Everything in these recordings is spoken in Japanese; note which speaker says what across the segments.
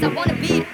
Speaker 1: I wanna be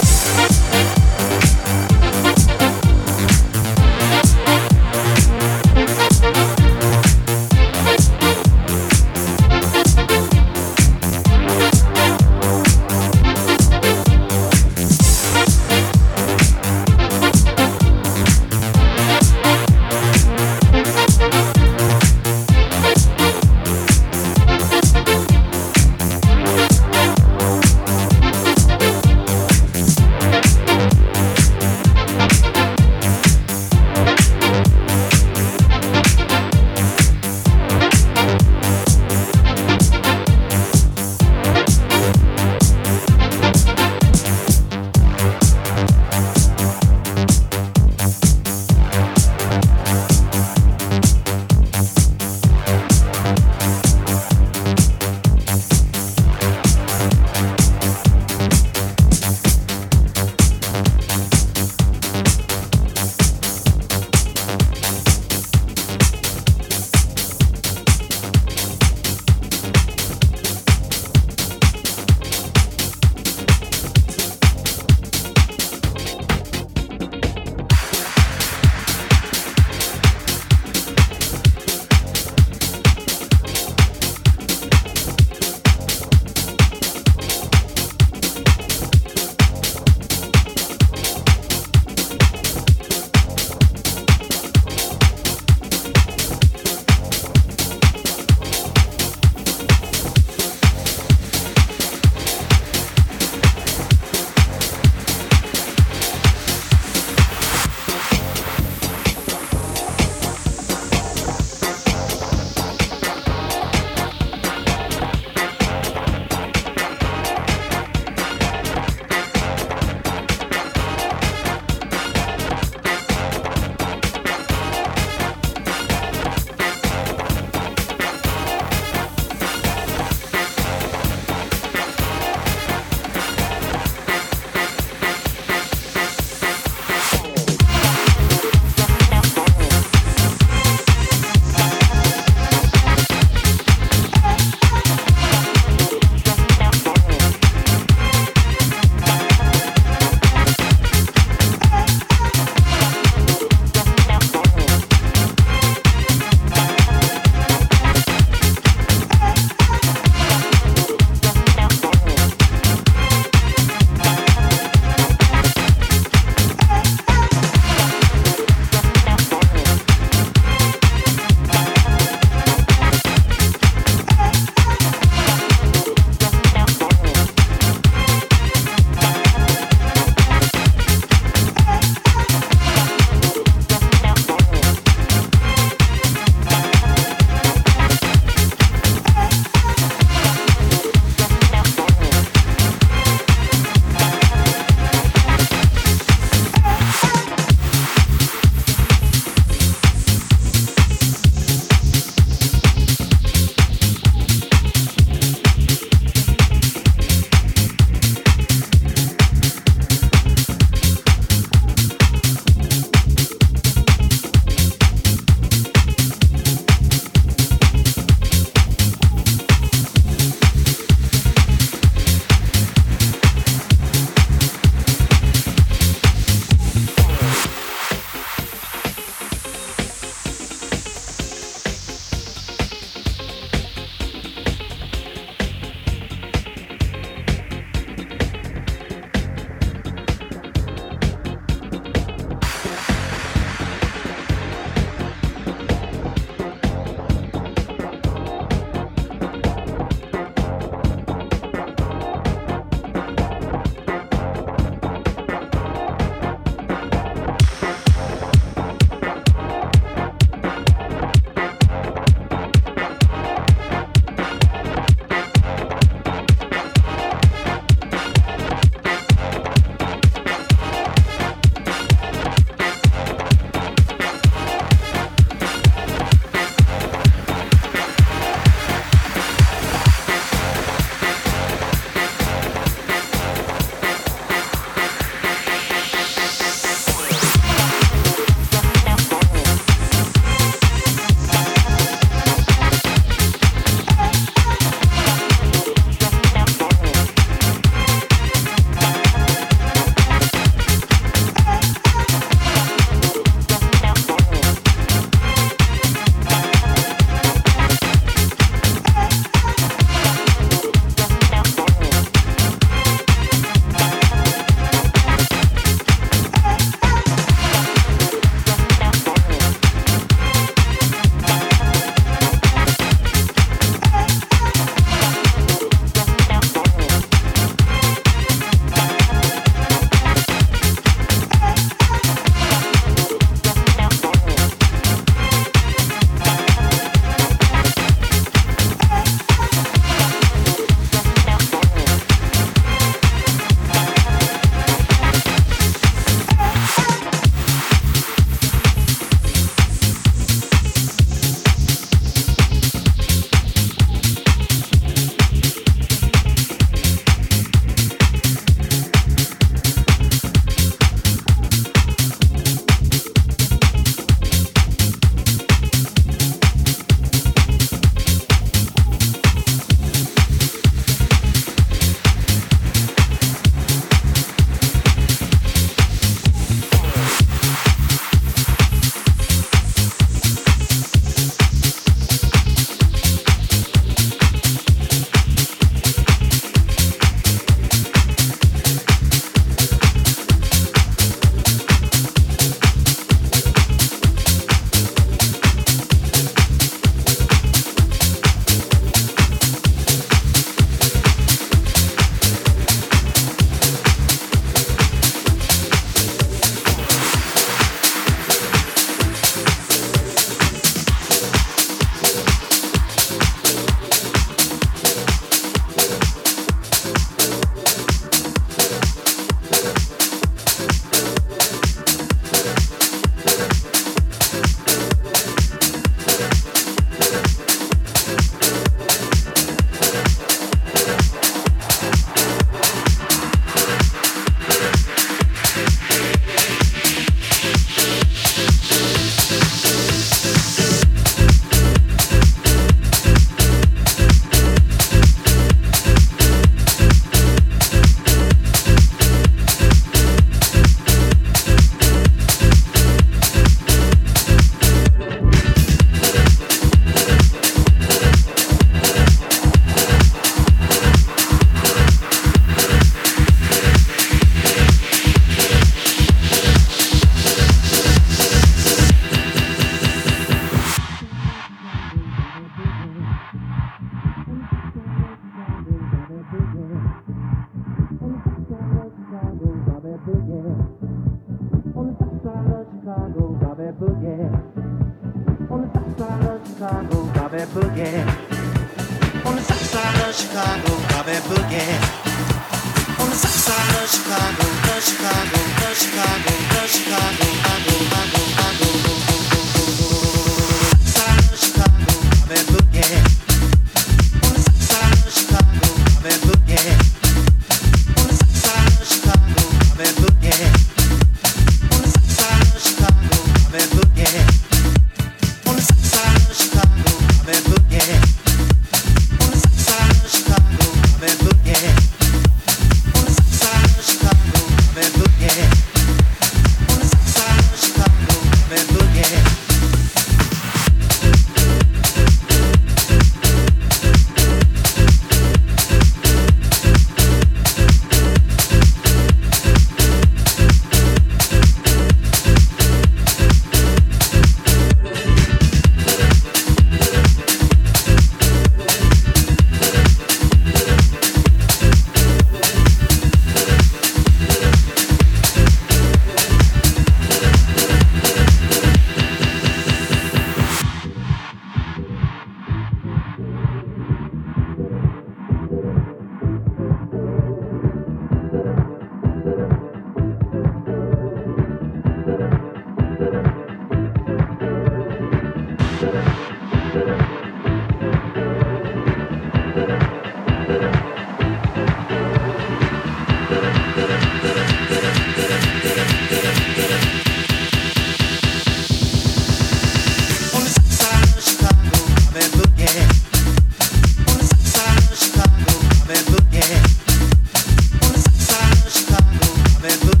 Speaker 1: with the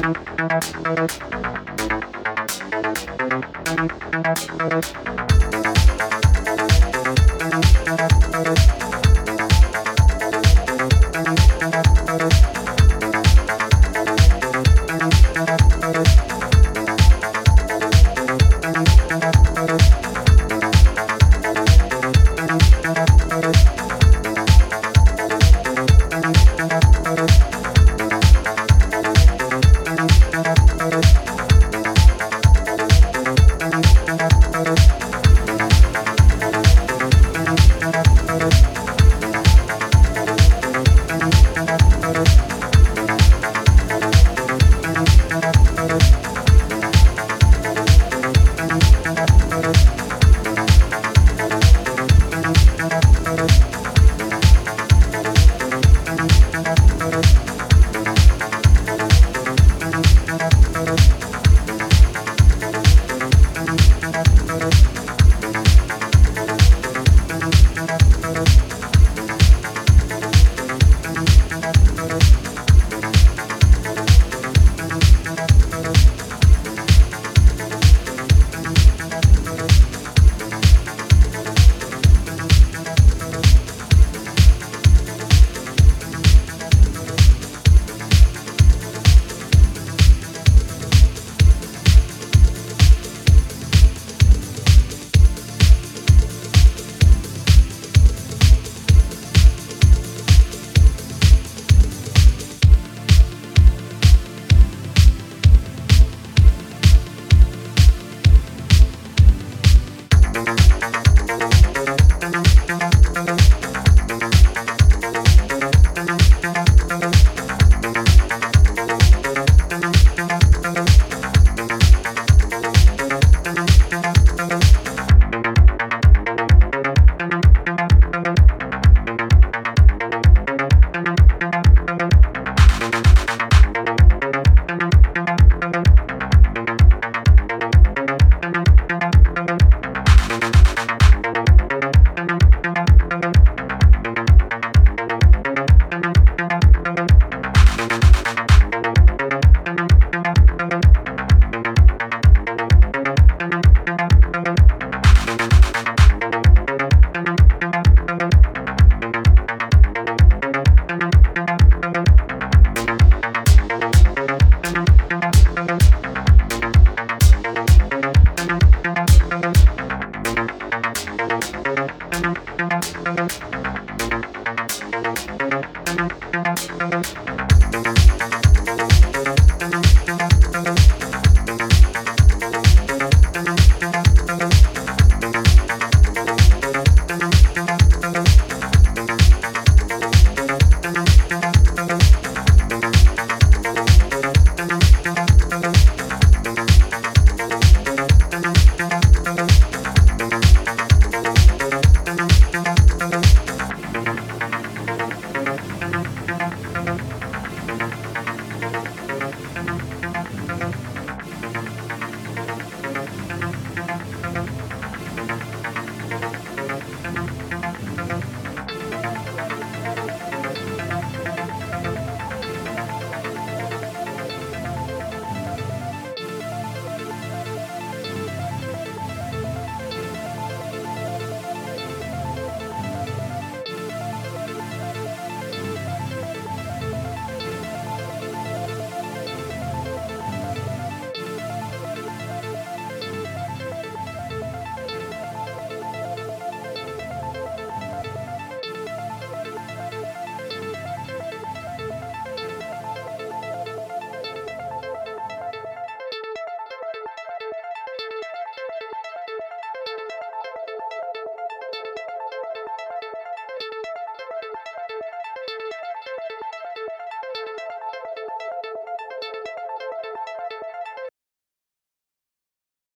Speaker 1: Thank you.